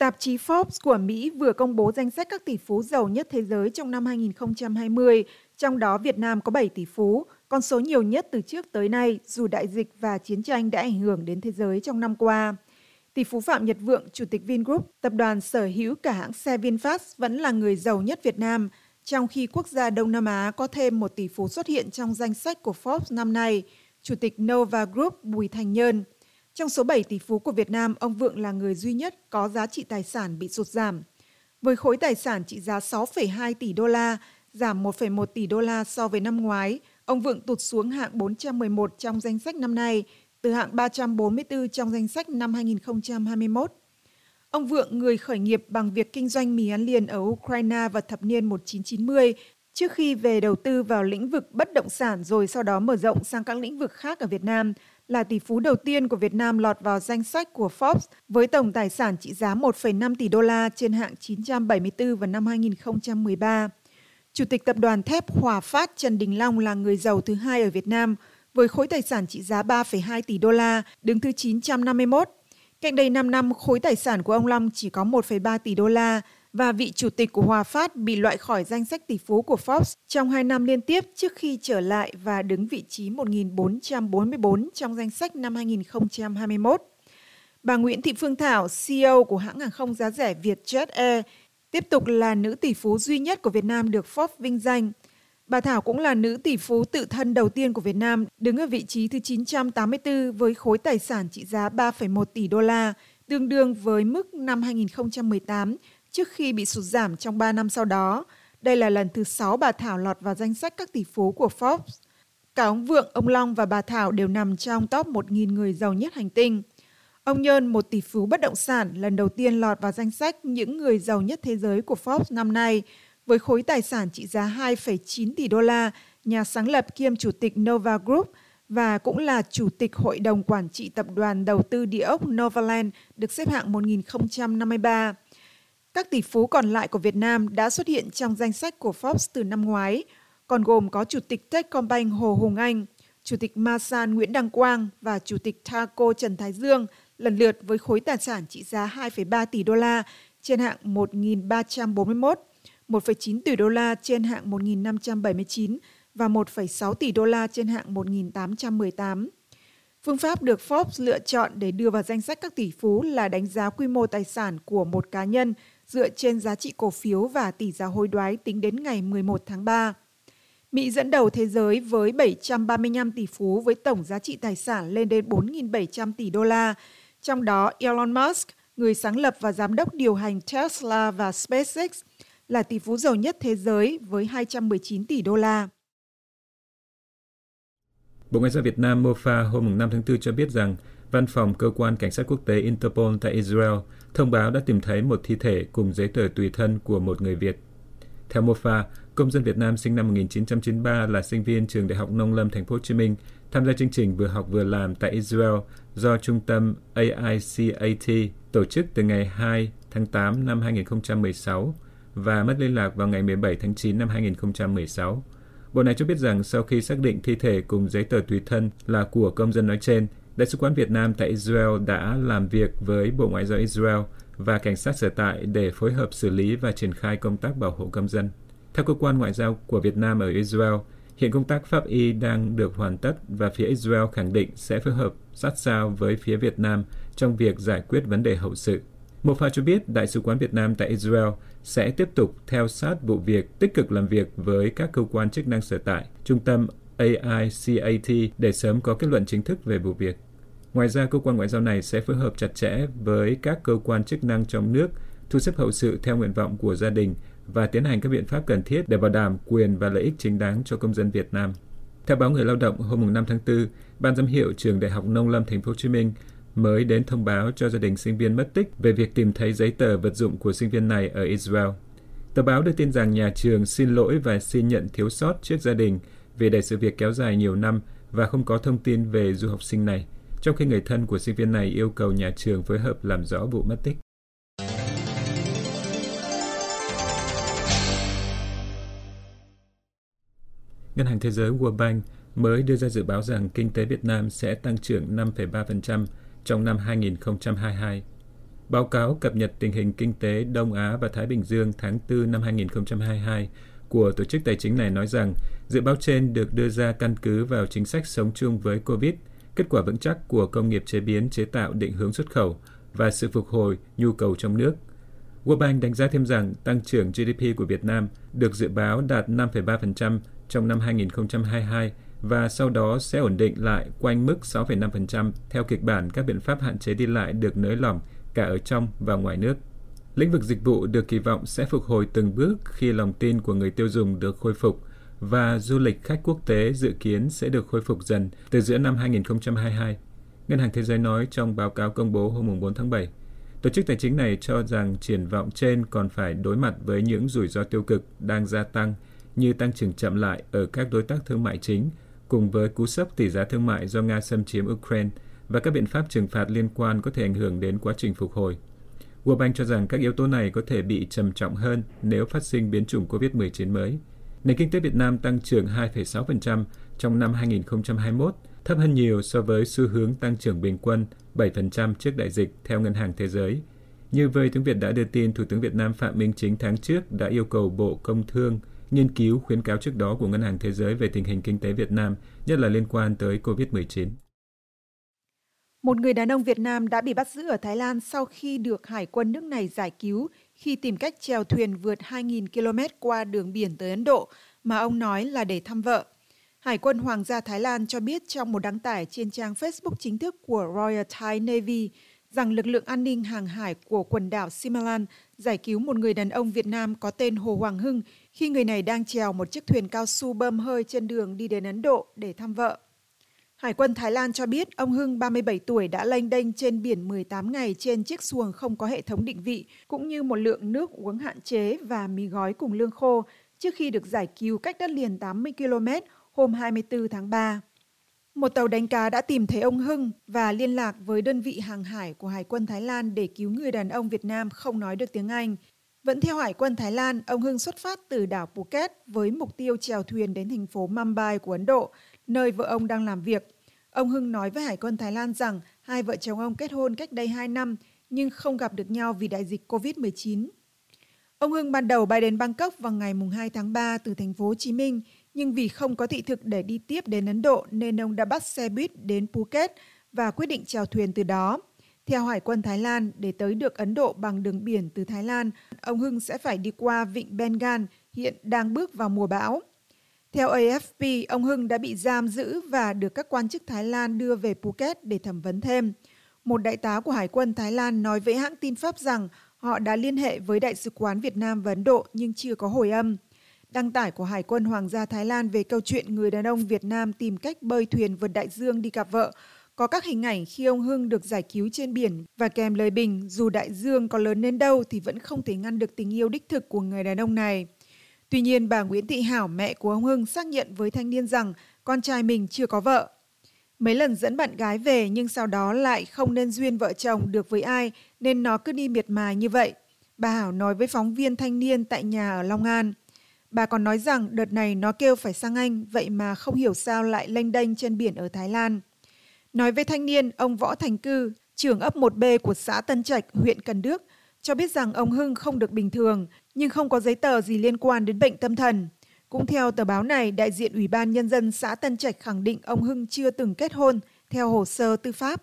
Tạp chí Forbes của Mỹ vừa công bố danh sách các tỷ phú giàu nhất thế giới trong năm 2020, trong đó Việt Nam có 7 tỷ phú, con số nhiều nhất từ trước tới nay dù đại dịch và chiến tranh đã ảnh hưởng đến thế giới trong năm qua. Tỷ phú Phạm Nhật Vượng, Chủ tịch Vingroup, tập đoàn sở hữu cả hãng xe VinFast vẫn là người giàu nhất Việt Nam, trong khi quốc gia Đông Nam Á có thêm một tỷ phú xuất hiện trong danh sách của Forbes năm nay, Chủ tịch Nova Group Bùi Thành Nhơn. Trong số 7 tỷ phú của Việt Nam, ông Vượng là người duy nhất có giá trị tài sản bị sụt giảm. Với khối tài sản trị giá 6,2 tỷ đô la, giảm 1,1 tỷ đô la so với năm ngoái, ông Vượng tụt xuống hạng 411 trong danh sách năm nay, từ hạng 344 trong danh sách năm 2021. Ông Vượng, người khởi nghiệp bằng việc kinh doanh mì ăn liền ở Ukraine vào thập niên 1990, trước khi về đầu tư vào lĩnh vực bất động sản rồi sau đó mở rộng sang các lĩnh vực khác ở Việt Nam, là tỷ phú đầu tiên của Việt Nam lọt vào danh sách của Forbes với tổng tài sản trị giá 1,5 tỷ đô la trên hạng 974 vào năm 2013. Chủ tịch tập đoàn thép Hòa Phát Trần Đình Long là người giàu thứ hai ở Việt Nam với khối tài sản trị giá 3,2 tỷ đô la, đứng thứ 951. Cách đây 5 năm, khối tài sản của ông Long chỉ có 1,3 tỷ đô la và vị chủ tịch của Hòa Phát bị loại khỏi danh sách tỷ phú của Forbes trong hai năm liên tiếp trước khi trở lại và đứng vị trí 1444 trong danh sách năm 2021. Bà Nguyễn Thị Phương Thảo, CEO của hãng hàng không giá rẻ Vietjet Air, tiếp tục là nữ tỷ phú duy nhất của Việt Nam được Forbes vinh danh. Bà Thảo cũng là nữ tỷ phú tự thân đầu tiên của Việt Nam, đứng ở vị trí thứ 984 với khối tài sản trị giá 3,1 tỷ đô la, tương đương với mức năm 2018 trước khi bị sụt giảm trong 3 năm sau đó. Đây là lần thứ 6 bà Thảo lọt vào danh sách các tỷ phú của Forbes. Cả ông Vượng, ông Long và bà Thảo đều nằm trong top 1.000 người giàu nhất hành tinh. Ông Nhơn, một tỷ phú bất động sản, lần đầu tiên lọt vào danh sách những người giàu nhất thế giới của Forbes năm nay, với khối tài sản trị giá 2,9 tỷ đô la, nhà sáng lập kiêm chủ tịch Nova Group và cũng là chủ tịch hội đồng quản trị tập đoàn đầu tư địa ốc Novaland được xếp hạng 1053. Các tỷ phú còn lại của Việt Nam đã xuất hiện trong danh sách của Forbes từ năm ngoái, còn gồm có Chủ tịch Techcombank Hồ Hùng Anh, Chủ tịch Masan Nguyễn Đăng Quang và Chủ tịch Thaco Trần Thái Dương lần lượt với khối tài sản trị giá 2,3 tỷ đô la trên hạng 1.341, 1,9 tỷ đô la trên hạng 1.579 và 1,6 tỷ đô la trên hạng 1.818. Phương pháp được Forbes lựa chọn để đưa vào danh sách các tỷ phú là đánh giá quy mô tài sản của một cá nhân dựa trên giá trị cổ phiếu và tỷ giá hối đoái tính đến ngày 11 tháng 3. Mỹ dẫn đầu thế giới với 735 tỷ phú với tổng giá trị tài sản lên đến 4.700 tỷ đô la, trong đó Elon Musk, người sáng lập và giám đốc điều hành Tesla và SpaceX, là tỷ phú giàu nhất thế giới với 219 tỷ đô la. Bộ Ngoại giao Việt Nam MOFA hôm 5 tháng 4 cho biết rằng Văn phòng Cơ quan Cảnh sát Quốc tế Interpol tại Israel thông báo đã tìm thấy một thi thể cùng giấy tờ tùy thân của một người Việt. Theo MOFA, công dân Việt Nam sinh năm 1993 là sinh viên trường Đại học Nông Lâm Thành phố Hồ Chí Minh tham gia chương trình vừa học vừa làm tại Israel do trung tâm AICAT tổ chức từ ngày 2 tháng 8 năm 2016 và mất liên lạc vào ngày 17 tháng 9 năm 2016. Bộ này cho biết rằng sau khi xác định thi thể cùng giấy tờ tùy thân là của công dân nói trên, Đại sứ quán Việt Nam tại Israel đã làm việc với Bộ Ngoại giao Israel và cảnh sát sở tại để phối hợp xử lý và triển khai công tác bảo hộ công dân. Theo cơ quan ngoại giao của Việt Nam ở Israel, hiện công tác pháp y đang được hoàn tất và phía Israel khẳng định sẽ phối hợp sát sao với phía Việt Nam trong việc giải quyết vấn đề hậu sự. Mofa cho biết Đại sứ quán Việt Nam tại Israel sẽ tiếp tục theo sát vụ việc, tích cực làm việc với các cơ quan chức năng sở tại, trung tâm AICAT để sớm có kết luận chính thức về vụ việc. Ngoài ra, cơ quan ngoại giao này sẽ phối hợp chặt chẽ với các cơ quan chức năng trong nước, thu xếp hậu sự theo nguyện vọng của gia đình và tiến hành các biện pháp cần thiết để bảo đảm quyền và lợi ích chính đáng cho công dân Việt Nam. Theo báo Người Lao động hôm 5 tháng 4, Ban giám hiệu trường Đại học Nông Lâm Thành phố Hồ Chí Minh mới đến thông báo cho gia đình sinh viên mất tích về việc tìm thấy giấy tờ vật dụng của sinh viên này ở Israel. Tờ báo đưa tin rằng nhà trường xin lỗi và xin nhận thiếu sót trước gia đình vì để sự việc kéo dài nhiều năm và không có thông tin về du học sinh này, trong khi người thân của sinh viên này yêu cầu nhà trường phối hợp làm rõ vụ mất tích. Ngân hàng Thế giới World Bank mới đưa ra dự báo rằng kinh tế Việt Nam sẽ tăng trưởng 5,3% trong năm 2022. Báo cáo cập nhật tình hình kinh tế Đông Á và Thái Bình Dương tháng 4 năm 2022 của tổ chức tài chính này nói rằng dự báo trên được đưa ra căn cứ vào chính sách sống chung với COVID, kết quả vững chắc của công nghiệp chế biến chế tạo định hướng xuất khẩu và sự phục hồi nhu cầu trong nước. World Bank đánh giá thêm rằng tăng trưởng GDP của Việt Nam được dự báo đạt 5,3% trong năm 2022 và sau đó sẽ ổn định lại quanh mức 6,5% theo kịch bản các biện pháp hạn chế đi lại được nới lỏng cả ở trong và ngoài nước. Lĩnh vực dịch vụ được kỳ vọng sẽ phục hồi từng bước khi lòng tin của người tiêu dùng được khôi phục và du lịch khách quốc tế dự kiến sẽ được khôi phục dần từ giữa năm 2022. Ngân hàng Thế giới nói trong báo cáo công bố hôm 4 tháng 7. Tổ chức tài chính này cho rằng triển vọng trên còn phải đối mặt với những rủi ro tiêu cực đang gia tăng như tăng trưởng chậm lại ở các đối tác thương mại chính, cùng với cú sốc tỷ giá thương mại do Nga xâm chiếm Ukraine và các biện pháp trừng phạt liên quan có thể ảnh hưởng đến quá trình phục hồi. World Bank cho rằng các yếu tố này có thể bị trầm trọng hơn nếu phát sinh biến chủng COVID-19 mới. Nền kinh tế Việt Nam tăng trưởng 2,6% trong năm 2021, thấp hơn nhiều so với xu hướng tăng trưởng bình quân 7% trước đại dịch theo Ngân hàng Thế giới. Như vậy, tiếng Việt đã đưa tin, Thủ tướng Việt Nam Phạm Minh Chính tháng trước đã yêu cầu Bộ Công Thương nghiên cứu khuyến cáo trước đó của Ngân hàng Thế giới về tình hình kinh tế Việt Nam, nhất là liên quan tới COVID-19. Một người đàn ông Việt Nam đã bị bắt giữ ở Thái Lan sau khi được Hải quân nước này giải cứu khi tìm cách chèo thuyền vượt 2.000 km qua đường biển tới Ấn Độ, mà ông nói là để thăm vợ. Hải quân Hoàng gia Thái Lan cho biết trong một đăng tải trên trang Facebook chính thức của Royal Thai Navy rằng lực lượng an ninh hàng hải của quần đảo Simalan giải cứu một người đàn ông Việt Nam có tên Hồ Hoàng Hưng khi người này đang chèo một chiếc thuyền cao su bơm hơi trên đường đi đến Ấn Độ để thăm vợ. Hải quân Thái Lan cho biết ông Hưng 37 tuổi đã lênh đênh trên biển 18 ngày trên chiếc xuồng không có hệ thống định vị, cũng như một lượng nước uống hạn chế và mì gói cùng lương khô trước khi được giải cứu cách đất liền 80 km hôm 24 tháng 3. Một tàu đánh cá đã tìm thấy ông Hưng và liên lạc với đơn vị hàng hải của Hải quân Thái Lan để cứu người đàn ông Việt Nam không nói được tiếng Anh. Vẫn theo Hải quân Thái Lan, ông Hưng xuất phát từ đảo Phuket với mục tiêu chèo thuyền đến thành phố Mumbai của Ấn Độ, nơi vợ ông đang làm việc. Ông Hưng nói với Hải quân Thái Lan rằng hai vợ chồng ông kết hôn cách đây 2 năm nhưng không gặp được nhau vì đại dịch COVID-19. Ông Hưng ban đầu bay đến Bangkok vào ngày 2 tháng 3 từ thành phố Hồ Chí Minh, nhưng vì không có thị thực để đi tiếp đến Ấn Độ nên ông đã bắt xe buýt đến Phuket và quyết định chèo thuyền từ đó. Theo Hải quân Thái Lan, để tới được Ấn Độ bằng đường biển từ Thái Lan, ông Hưng sẽ phải đi qua vịnh Bengal, hiện đang bước vào mùa bão. Theo AFP, ông Hưng đã bị giam giữ và được các quan chức Thái Lan đưa về Phuket để thẩm vấn thêm. Một đại tá của Hải quân Thái Lan nói với hãng tin Pháp rằng họ đã liên hệ với Đại sứ quán Việt Nam và Ấn Độ nhưng chưa có hồi âm. Đăng tải của Hải quân Hoàng gia Thái Lan về câu chuyện người đàn ông Việt Nam tìm cách bơi thuyền vượt đại dương đi gặp vợ có các hình ảnh khi ông Hưng được giải cứu trên biển và kèm lời bình dù đại dương có lớn đến đâu thì vẫn không thể ngăn được tình yêu đích thực của người đàn ông này. Tuy nhiên, bà Nguyễn Thị Hảo, mẹ của ông Hưng, xác nhận với thanh niên rằng con trai mình chưa có vợ. Mấy lần dẫn bạn gái về nhưng sau đó lại không nên duyên vợ chồng được với ai nên nó cứ đi miệt mài như vậy. Bà Hảo nói với phóng viên thanh niên tại nhà ở Long An. Bà còn nói rằng đợt này nó kêu phải sang Anh, vậy mà không hiểu sao lại lênh đênh trên biển ở Thái Lan. Nói với thanh niên, ông Võ Thành Cư, trưởng ấp 1B của xã Tân Trạch, huyện Cần Đước, cho biết rằng ông Hưng không được bình thường, nhưng không có giấy tờ gì liên quan đến bệnh tâm thần. Cũng theo tờ báo này, đại diện Ủy ban Nhân dân xã Tân Trạch khẳng định ông Hưng chưa từng kết hôn theo hồ sơ tư pháp.